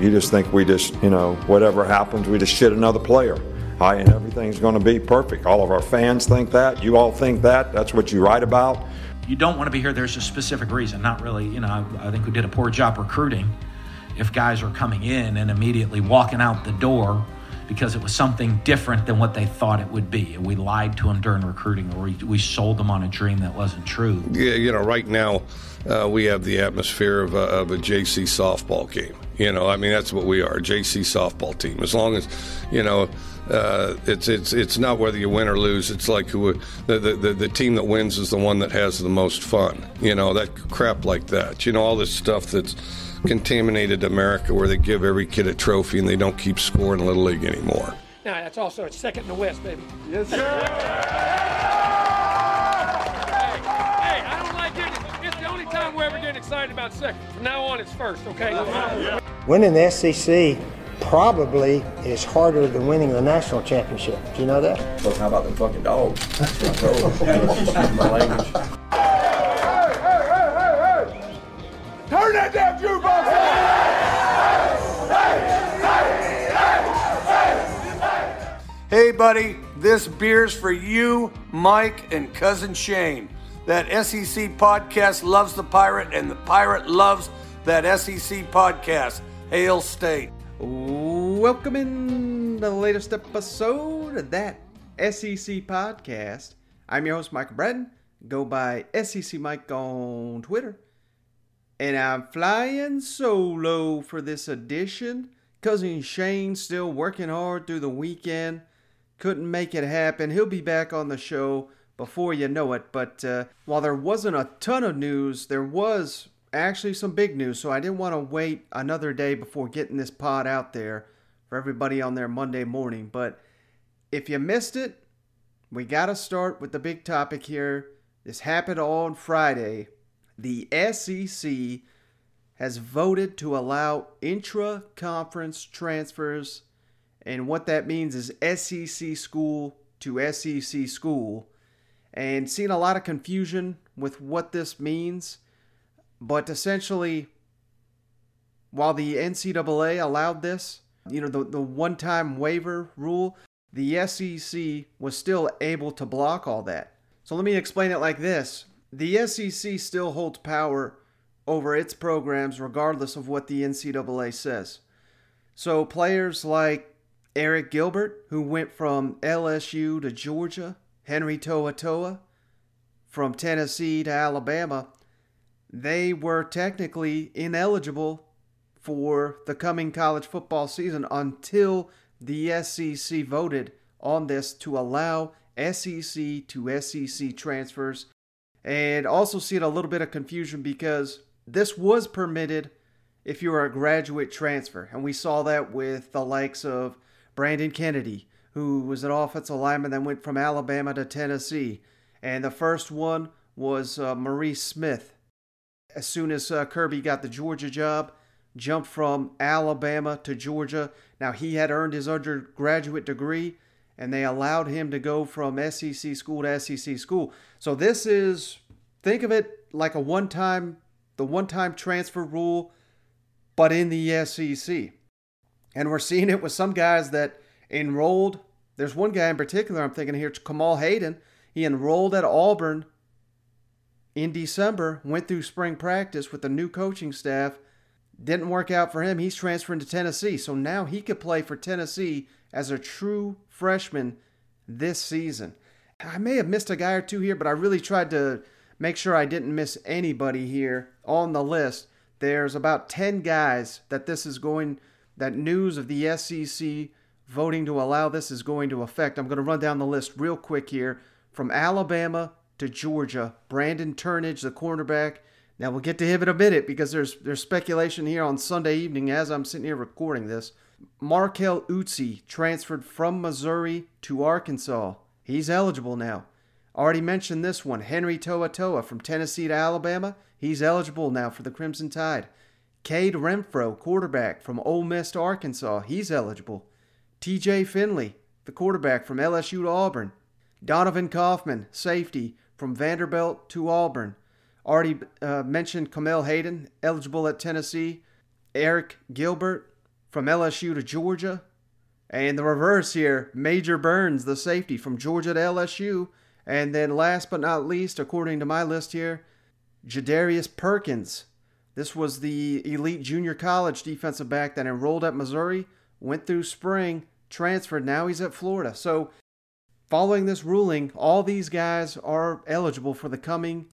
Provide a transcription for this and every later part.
You just think we just, you know, whatever happens, we just shit another player. Hi, and everything's going to be perfect. All of our fans think that. You all think that. That's what you write about. You don't want to be here. There's a specific reason. Not really, you know, I, I think we did a poor job recruiting if guys are coming in and immediately walking out the door because it was something different than what they thought it would be. And we lied to them during recruiting or we, we sold them on a dream that wasn't true. Yeah, you know, right now uh, we have the atmosphere of a, of a JC softball game. You know, I mean, that's what we are, JC softball team. As long as, you know, uh, it's it's it's not whether you win or lose. It's like who the, the the team that wins is the one that has the most fun. You know that crap like that. You know all this stuff that's contaminated America where they give every kid a trophy and they don't keep scoring Little League anymore. Now, that's also it's second in the West, baby. Yes, sir. Excited about second. From now on, it's first, okay? Winning the SEC probably is harder than winning the national championship. Do you know that? Well, how about the fucking dogs? my language. Turn that damn jukebox Hey, buddy, this beer's for you, Mike, and cousin Shane. That SEC podcast loves the pirate, and the pirate loves that SEC podcast. Hail State. Welcome in the latest episode of that SEC podcast. I'm your host, Michael Bratton. Go by SEC Mike on Twitter. And I'm flying solo for this edition. Cousin Shane's still working hard through the weekend. Couldn't make it happen. He'll be back on the show before you know it. But uh, while there wasn't a ton of news, there was actually some big news. So I didn't want to wait another day before getting this pod out there for everybody on their Monday morning. But if you missed it, we got to start with the big topic here. This happened on Friday. The SEC has voted to allow intra conference transfers. And what that means is SEC school to SEC school. And seen a lot of confusion with what this means. But essentially, while the NCAA allowed this, you know, the, the one time waiver rule, the SEC was still able to block all that. So let me explain it like this the SEC still holds power over its programs regardless of what the NCAA says. So players like Arik Gilbert, who went from LSU to Georgia, Henry To'oTo'o from Tennessee to Alabama, they were technically ineligible for the coming college football season until the SEC voted on this to allow SEC to SEC transfers. And also seen a little bit of confusion because this was permitted if you were a graduate transfer. And we saw that with the likes of Brandon Kennedy, who was an offensive lineman that went from Alabama to Tennessee. And the first one was uh, Maurice Smith. As soon as uh, Kirby got the Georgia job, jumped from Alabama to Georgia. Now he had earned his undergraduate degree, and they allowed him to go from SEC school to SEC school. So this is think of it like a one-time the one-time transfer rule but in the SEC. And we're seeing it with some guys that enrolled. There's one guy in particular I'm thinking here, Kamal Hadden. He enrolled at Auburn in December, went through spring practice with the new coaching staff. Didn't work out for him. He's transferring to Tennessee. So now he could play for Tennessee as a true freshman this season. I may have missed a guy or two here, but I really tried to make sure I didn't miss anybody here on the list. There's about 10 guys that this is going, that news of the SEC voting to allow this is going to affect. I'm going to run down the list real quick here. From Alabama to Georgia, Brandon Turnage, the cornerback. Now we'll get to him in a minute because there's there's speculation here on Sunday evening as I'm sitting here recording this. Markel Utsey transferred from Missouri to Arkansas. He's eligible now. Already mentioned this one. Henry To'oTo'o from Tennessee to Alabama. He's eligible now for the Crimson Tide. Kade Renfro, quarterback from Ole Miss to Arkansas. He's eligible. TJ Finley, the quarterback from LSU to Auburn. Donovan Kaufman, safety from Vanderbilt to Auburn. Already uh, mentioned Kamal Hadden, eligible at Tennessee. Arik Gilbert from LSU to Georgia. And the reverse here, Major Burns, the safety from Georgia to LSU. And then last but not least, according to my list here, Jadarrius Perkins. This was the elite junior college defensive back that enrolled at Missouri, went through spring, transferred. Now he's at Florida. So, following this ruling, all these guys are eligible for the coming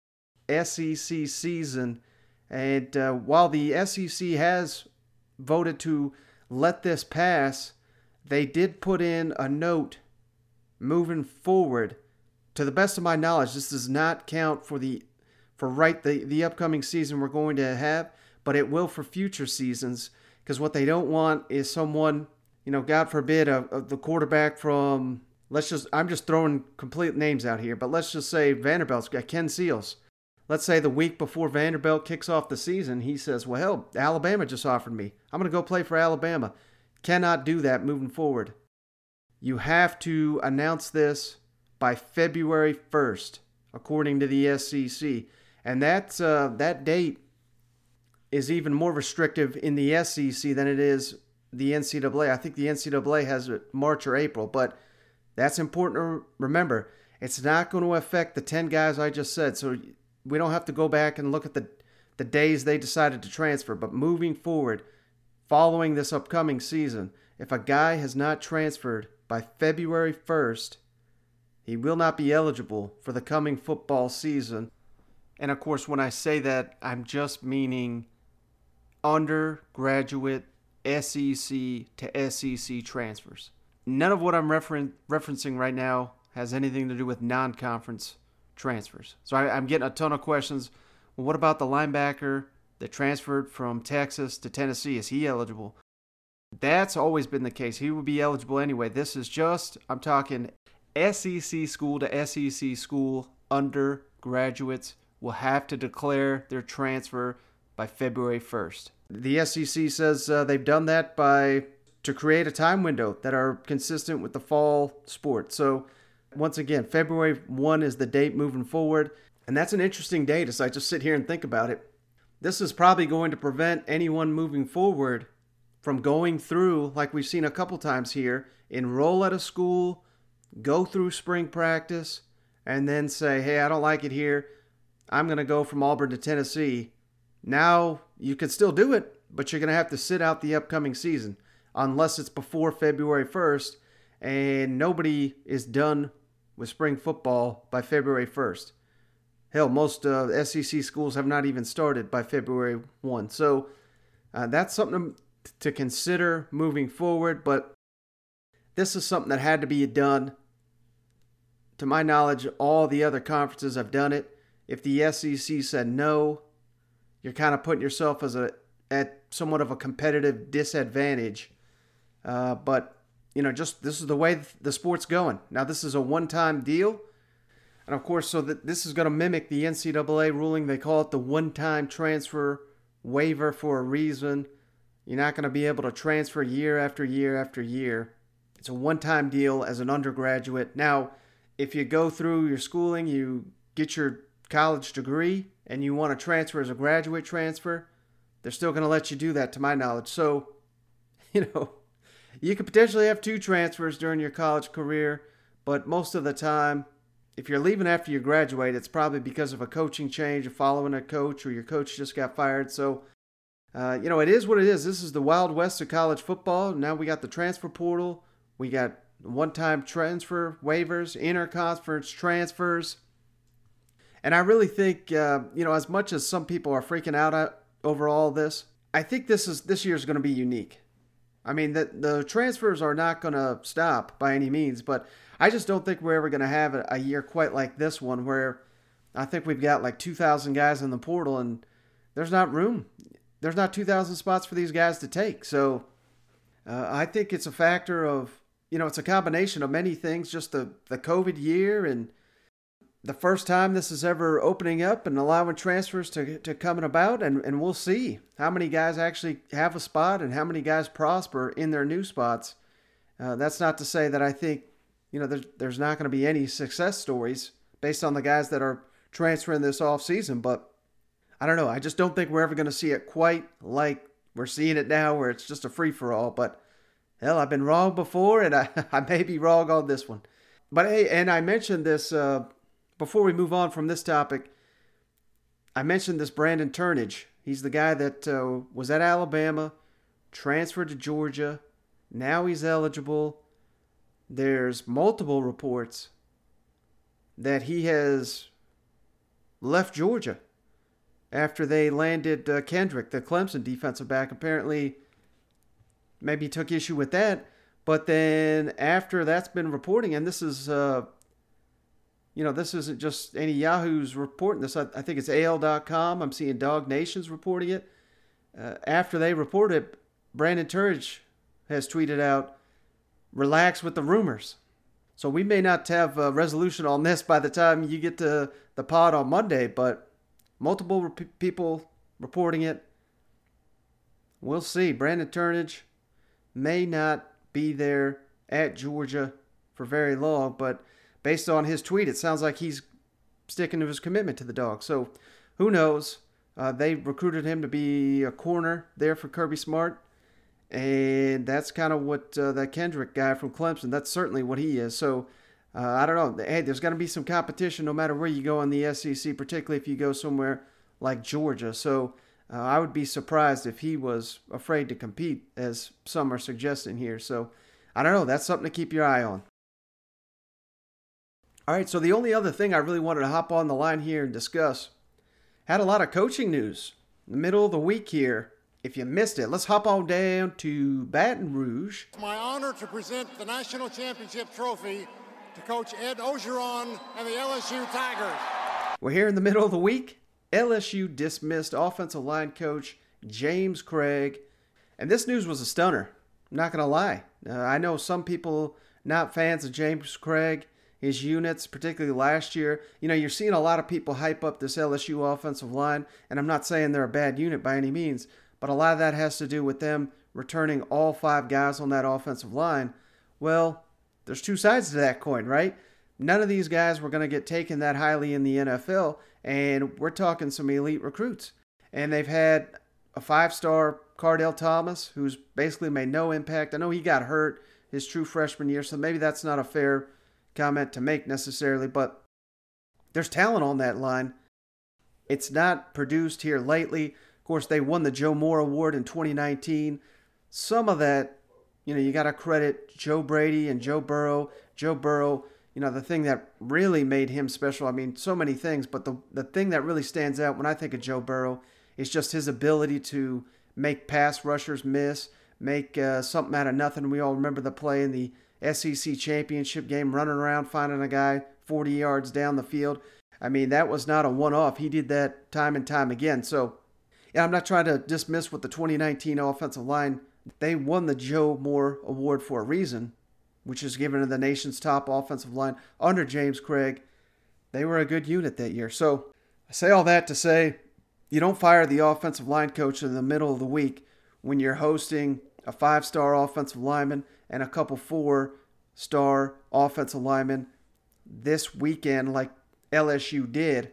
SEC season. And uh, while the SEC has voted to let this pass, they did put in a note moving forward. To the best of my knowledge, this does not count for the for right the, the upcoming season we're going to have, but it will for future seasons. Because what they don't want is someone, you know, God forbid, a, a, the quarterback from let's just I'm just throwing complete names out here, but let's just say Vanderbilt's got Ken Seals. Let's say the week before Vanderbilt kicks off the season, he says, Well, hell, Alabama just offered me. I'm going to go play for Alabama. Cannot do that moving forward. You have to announce this by February 1st, according to the SEC. And that, uh, that date is even more restrictive in the SEC than it is the NCAA. I think the NCAA has it March or April, but that's important to remember. It's not going to affect the 10 guys I just said. So we don't have to go back and look at the, the days they decided to transfer. But moving forward, following this upcoming season, if a guy has not transferred by February 1st, he will not be eligible for the coming football season. And of course, when I say that, I'm just meaning undergraduate SEC to SEC transfers. None of what I'm referen- referencing right now has anything to do with non conference transfers. So I, am getting a ton of questions. Well, what about the linebacker that transferred from Texas to Tennessee? Is he eligible? That's always been the case. He would be eligible anyway. This is just, I'm talking SEC school to SEC school undergraduates will have to declare their transfer by February 1st. The SEC says uh, they've done that by to create a time window that are consistent with the fall sport. So once again, February 1 is the date moving forward, and that's an interesting date as I just sit here and think about it. This is probably going to prevent anyone moving forward from going through, like we've seen a couple times here, enroll at a school, go through spring practice, and then say, hey, I don't like it here. I'm going to go from Auburn to Tennessee. Now, you can still do it, but you're going to have to sit out the upcoming season unless it's before February 1st and nobody is done with spring football by February 1st. Hell, most uh, SEC schools have not even started by February 1. So uh, that's something to consider moving forward, but this is something that had to be done. To my knowledge, all the other conferences have done it. If the SEC said no, you're kind of putting yourself as a at somewhat of a competitive disadvantage. Uh, but you know, just this is the way the sport's going. Now, this is a one-time deal, and of course, so that this is going to mimic the NCAA ruling. They call it the one-time transfer waiver for a reason. You're not going to be able to transfer year after year after year. It's a one-time deal as an undergraduate. Now, if you go through your schooling, you get your college degree, and you want to transfer as a graduate transfer, they're still going to let you do that, to my knowledge. So, you know you could potentially have two transfers during your college career, but most of the time, if you're leaving after you graduate, it's probably because of a coaching change, or following a coach, or your coach just got fired. So, uh, you know, it is what it is. This is the wild west of college football. Now we got the transfer portal, we got one-time transfer waivers, inter-conference transfers, and I really think, uh, you know, as much as some people are freaking out over all this, I think this is this year is going to be unique. I mean, the, the transfers are not going to stop by any means, but I just don't think we're ever going to have a, a, year quite like this one where I think we've got like 2,000 guys in the portal and there's not room. There's not 2,000 spots for these guys to take. So uh, I think it's a factor of, you know, it's a combination of many things, just the, the COVID year and the first time this is ever opening up and allowing transfers to, to coming about and, and we'll see how many guys actually have a spot and how many guys prosper in their new spots uh, that's not to say that i think you know there's, there's not going to be any success stories based on the guys that are transferring this off season but i don't know i just don't think we're ever going to see it quite like we're seeing it now where it's just a free for all. But hell, I've been wrong before, and I, I may be wrong on this one. But hey, and I mentioned this uh, before we move on from this topic. I mentioned this Brandon Turnage. He's the guy that uh, was at Alabama, transferred to Georgia. Now he's eligible. There's multiple reports that he has left Georgia after they landed uh, Kendrick, the Clemson defensive back. Apparently, maybe took issue with that. But then after that's been reporting, and this is, uh, you know, this isn't just any Yahoo's reporting this. I, I think it's AL.com. I'm seeing Dawg Nation's reporting it. Uh, after they report it, Brandon Turnage has tweeted out, relax with the rumors. So we may not have a resolution on this by the time you get to the pod on Monday, but multiple rep- people reporting it. We'll see. Brandon Turnage may not be there at Georgia for very long, but based on his tweet, it sounds like he's sticking to his commitment to the dog. So who knows? Uh, they recruited him to be a corner there for Kirby Smart. And that's kind of what uh, that Kendrick guy from Clemson, that's certainly what he is. So uh, I don't know. Hey, there's going to be some competition no matter where you go in the SEC, particularly if you go somewhere like Georgia. So uh, I would be surprised if he was afraid to compete, as some are suggesting here. So I don't know. That's something to keep your eye on. All right. So the only other thing I really wanted to hop on the line here and discuss had a lot of coaching news in the middle of the week here. If you missed it, let's hop on down to Baton Rouge. It's my honor to present the national championship trophy to Coach Ed Orgeron and the LSU Tigers. We're here in the middle of the week. LSU dismissed offensive line coach James Cregg. And this news was a stunner. I'm not going to lie. Uh, I know some people not fans of James Cregg, his units, particularly last year. You know, you're seeing a lot of people hype up this LSU offensive line, and I'm not saying they're a bad unit by any means, but a lot of that has to do with them returning all five guys on that offensive line. Well, there's two sides to that coin, right? None of these guys were going to get taken that highly in the NFL, and we're talking some elite recruits. And they've had a five star Kardell Thomas, who's basically made no impact. I know he got hurt his true freshman year, so maybe that's not a fair comment to make necessarily, but there's talent on that line. It's not produced here lately. Of course, they won the Joe Moore Award in 2019. Some of that, you know, you got to credit Joe Brady and Joe Burrow. Joe Burrow you know, the thing that really made him special, I mean, so many things, but the, the thing that really stands out when I think of Joe Burrow is just his ability to make pass rushers miss, make uh, something out of nothing. We all remember the play in the SEC championship game, running around, finding a guy 40 yards down the field. I mean, that was not a one off. He did that time and time again. So, yeah, I'm not trying to dismiss what the 2019 offensive line, they won the Joe Moore Award for a reason which is given to the nation's top offensive line under James Cregg. They were a good unit that year. So I say all that to say you don't fire the offensive line coach in the middle of the week when you're hosting a five star offensive lineman and a couple four star offensive linemen this weekend, like LSU did.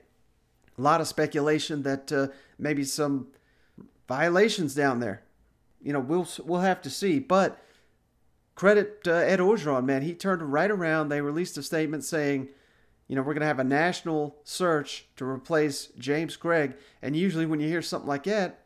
A lot of speculation that uh, maybe some violations down there. You know, we'll we'll have to see, but credit uh, Ed Orgeron, man. He turned right around. They released a statement saying, you know, we're going to have a national search to replace James Cregg. And usually when you hear something like that,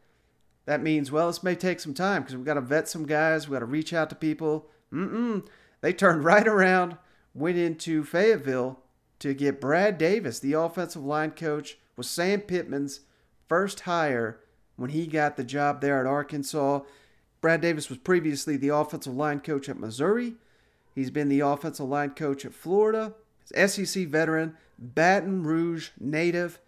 that means, well, this may take some time because we've got to vet some guys. We've got to reach out to people. Mm-mm. They turned right around, went into Fayetteville to get Brad Davis, the offensive line coach, was Sam Pittman's first hire when he got the job there at Arkansas. Brad Davis was previously the offensive line coach at Missouri. He's been the offensive line coach at Florida. He's SEC veteran, Baton Rouge native.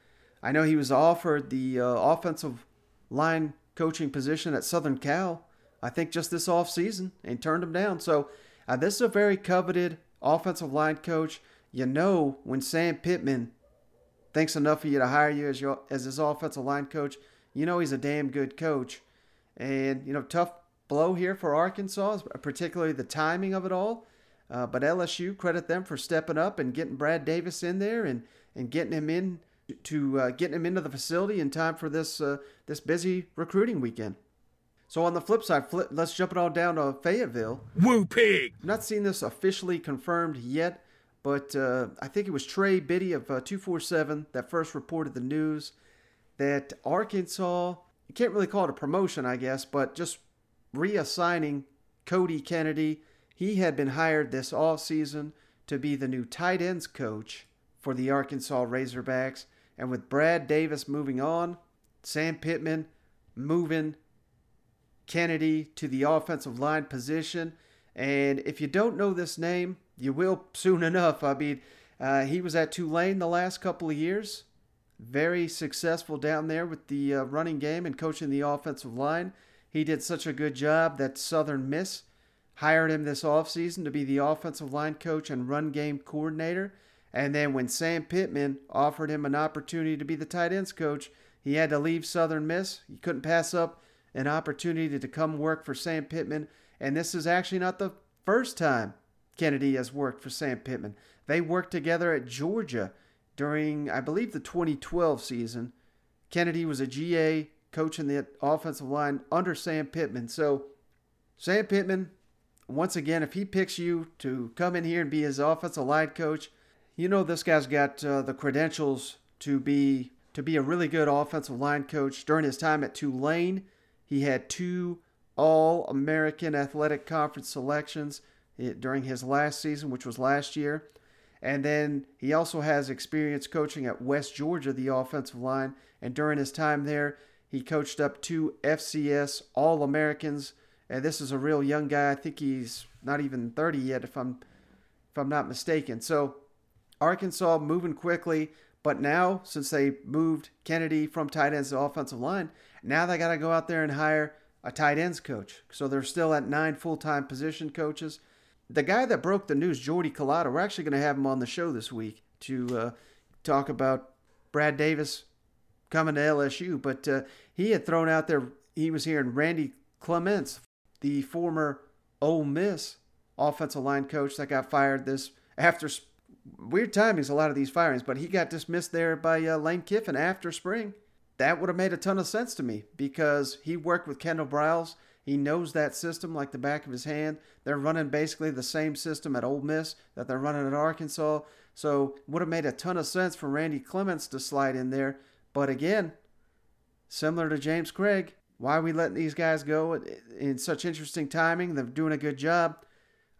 I know he was offered the uh, offensive line coaching position at Southern Cal, I think just this offseason, and turned him down. So uh, this is a very coveted offensive line coach. You know when Sam Pittman thinks enough of you to hire you as your as his offensive line coach, you know he's a damn good coach. And you know, tough blow here for Arkansas, particularly the timing of it all. Uh, but LSU, credit them for stepping up and getting Brad Davis in there and, and getting him in to uh, getting him into the facility in time for this uh, this busy recruiting weekend. So on the flip side, flip, let's jump it all down to Fayetteville. Woo pig! I'm not seeing this officially confirmed yet, but uh, I think it was Trey Biddy of uh, 247 that first reported the news that Arkansas, you can't really call it a promotion, I guess, but just reassigning Cody Kennedy. He had been hired this off season to be the new tight ends coach for the Arkansas Razorbacks. And with Brad Davis moving on, Sam Pittman moving Kennedy to the offensive line position. And if you don't know this name, you will soon enough. I mean, uh, he was at Tulane the last couple of years. Very successful down there with the uh, running game and coaching the offensive line. He did such a good job that Southern Miss hired him this offseason to be the offensive line coach and run game coordinator. And then when Sam Pittman offered him an opportunity to be the tight ends coach, he had to leave Southern Miss. He couldn't pass up an opportunity to come work for Sam Pittman. And this is actually not the first time Kennedy has worked for Sam Pittman. They worked together at Georgia during, I believe, the 2012 season. Kennedy was a GA coaching the offensive line under Sam Pittman. So, Sam Pittman, once again, if he picks you to come in here and be his offensive line coach, you know this guy's got uh, the credentials to be to be a really good offensive line coach. During his time at Tulane, he had two All American Athletic Conference selections eh, during his last season, which was last year. And then he also has experience coaching at West Georgia, the offensive line. And during his time there, he coached up two FCS All Americans. And this is a real young guy. I think he's not even 30 yet, if I'm if I'm not mistaken. So Arkansas moving quickly, but now since they moved Kennedy from tight ends to offensive line, now they got to go out there and hire a tight ends coach. So they're still at nine full time position coaches. The guy that broke the news, Jordy Culotta, we're actually going to have him on the show this week to uh, talk about Brad Davis coming to LSU. But uh, he had thrown out there, he was hearing Randy Clements, the former Ole Miss offensive line coach that got fired this after weird timings, a lot of these firings, but he got dismissed there by uh, Lane Kiffin after spring. That would have made a ton of sense to me because he worked with Kendall Briles. He knows that system like the back of his hand. They're running basically the same system at Ole Miss that they're running at Arkansas. So would have made a ton of sense for Randy Clements to slide in there. But again, similar to James Cregg, why are we letting these guys go in such interesting timing? They're doing a good job.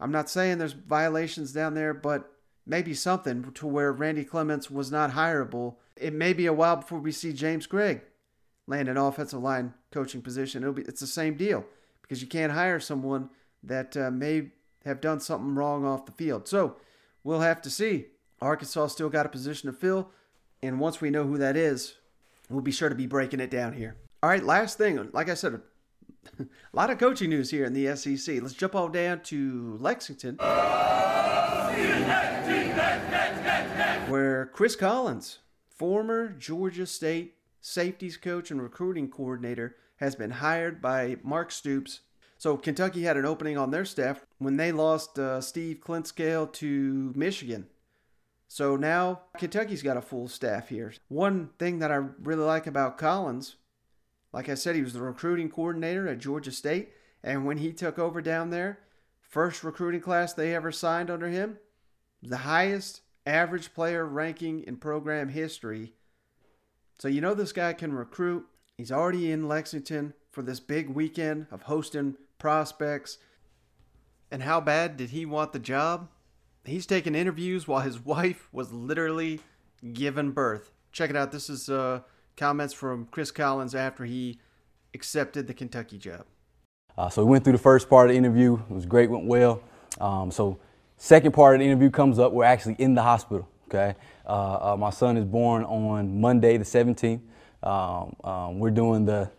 I'm not saying there's violations down there, but maybe something to where Randy Clements was not hireable. It may be a while before we see James Cregg land an offensive line coaching position. It'll be it's the same deal because you can't hire someone that uh, may have done something wrong off the field. So we'll have to see. Arkansas still got a position to fill, and once we know who that is, we'll be sure to be breaking it down here. All right, last thing, like I said, a lot of coaching news here in the SEC. Let's jump all down to Lexington where Chris Collins, former Georgia State safeties coach and recruiting coordinator, has been hired by Mark Stoops. So Kentucky had an opening on their staff when they lost uh, Steve Clinkscale to Michigan. So now Kentucky's got a full staff here. One thing that I really like about Collins, like I said, he was the recruiting coordinator at Georgia State, and when he took over down there, first recruiting class they ever signed under him, the highest average player ranking in program history. So you know this guy can recruit. He's already in Lexington for this big weekend of hosting prospects. And how bad did he want the job? He's taking interviews while his wife was literally given birth. Check it out. This is uh, comments from Chris Collins after he accepted the Kentucky job. Uh, so we went through the first part of the interview. It was great, went well. Um, so Second part of the interview comes up. We're actually in the hospital. Okay, uh, uh, my son is born on Monday the 17th. Um, um, we're doing the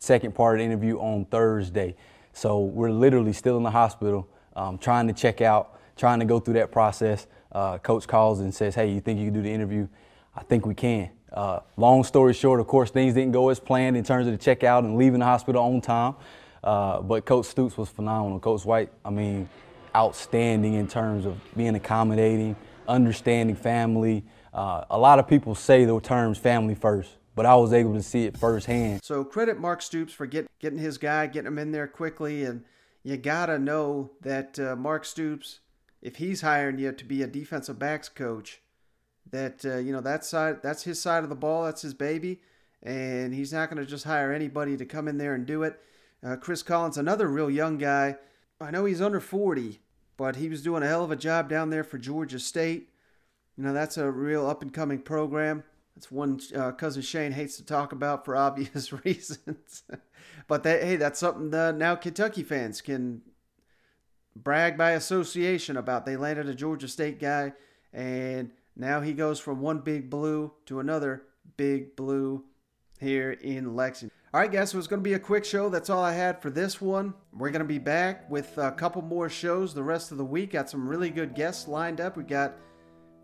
second part of the interview on Thursday. So we're literally still in the hospital, um, trying to check out, trying to go through that process. Uh, coach calls and says, "Hey, you think you can do the interview?" I think we can. Uh, long story short, of course, things didn't go as planned in terms of the checkout and leaving the hospital on time. Uh, but Coach Stoops was phenomenal. Coach White, I mean, outstanding in terms of being accommodating, understanding family. Uh, a lot of people say the terms family first, but I was able to see it firsthand. So credit Mark Stoops for get, getting his guy, getting him in there quickly, and you gotta know that uh, Mark Stoops, if he's hiring you to be a defensive backs coach, that uh, you know that side that's his side of the ball, that's his baby, and he's not gonna just hire anybody to come in there and do it. Uh, Chris Collins, another real young guy. I know he's under 40, but he was doing a hell of a job down there for Georgia State. You know, that's a real up and coming program. That's one uh, cousin Shane hates to talk about for obvious reasons. but that, hey, that's something that now Kentucky fans can brag by association about. They landed a Georgia State guy, and now he goes from one big blue to another big blue here in Lexington. All right, guys, so it's going to be a quick show. That's all I had for this one. We're going to be back with a couple more shows the rest of the week. Got some really good guests lined up. We got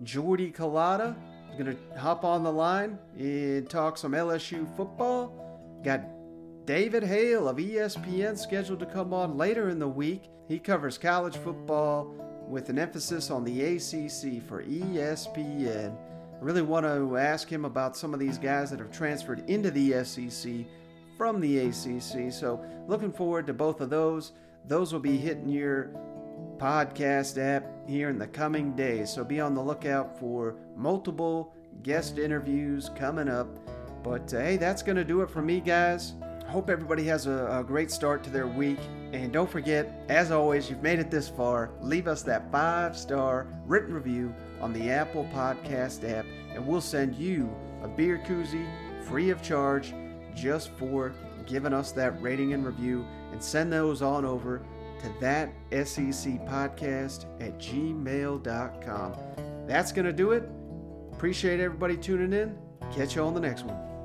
Jordy Culotta going to hop on the line and talk some LSU football. Got David Hale of ESPN scheduled to come on later in the week. He covers college football with an emphasis on the ACC for ESPN. I really want to ask him about some of these guys that have transferred into the SEC from the ACC. So, looking forward to both of those. Those will be hitting your podcast app here in the coming days. So, be on the lookout for multiple guest interviews coming up. But uh, hey, that's going to do it for me, guys. Hope everybody has a, a, great start to their week. And don't forget, as always, you've made it this far, leave us that five star written review on the Apple Podcast app, and we'll send you a beer koozie free of charge just for giving us that rating and review. And send those on over to that SEC podcast at gmail.com. That's going to do it. Appreciate everybody tuning in. Catch you on the next one.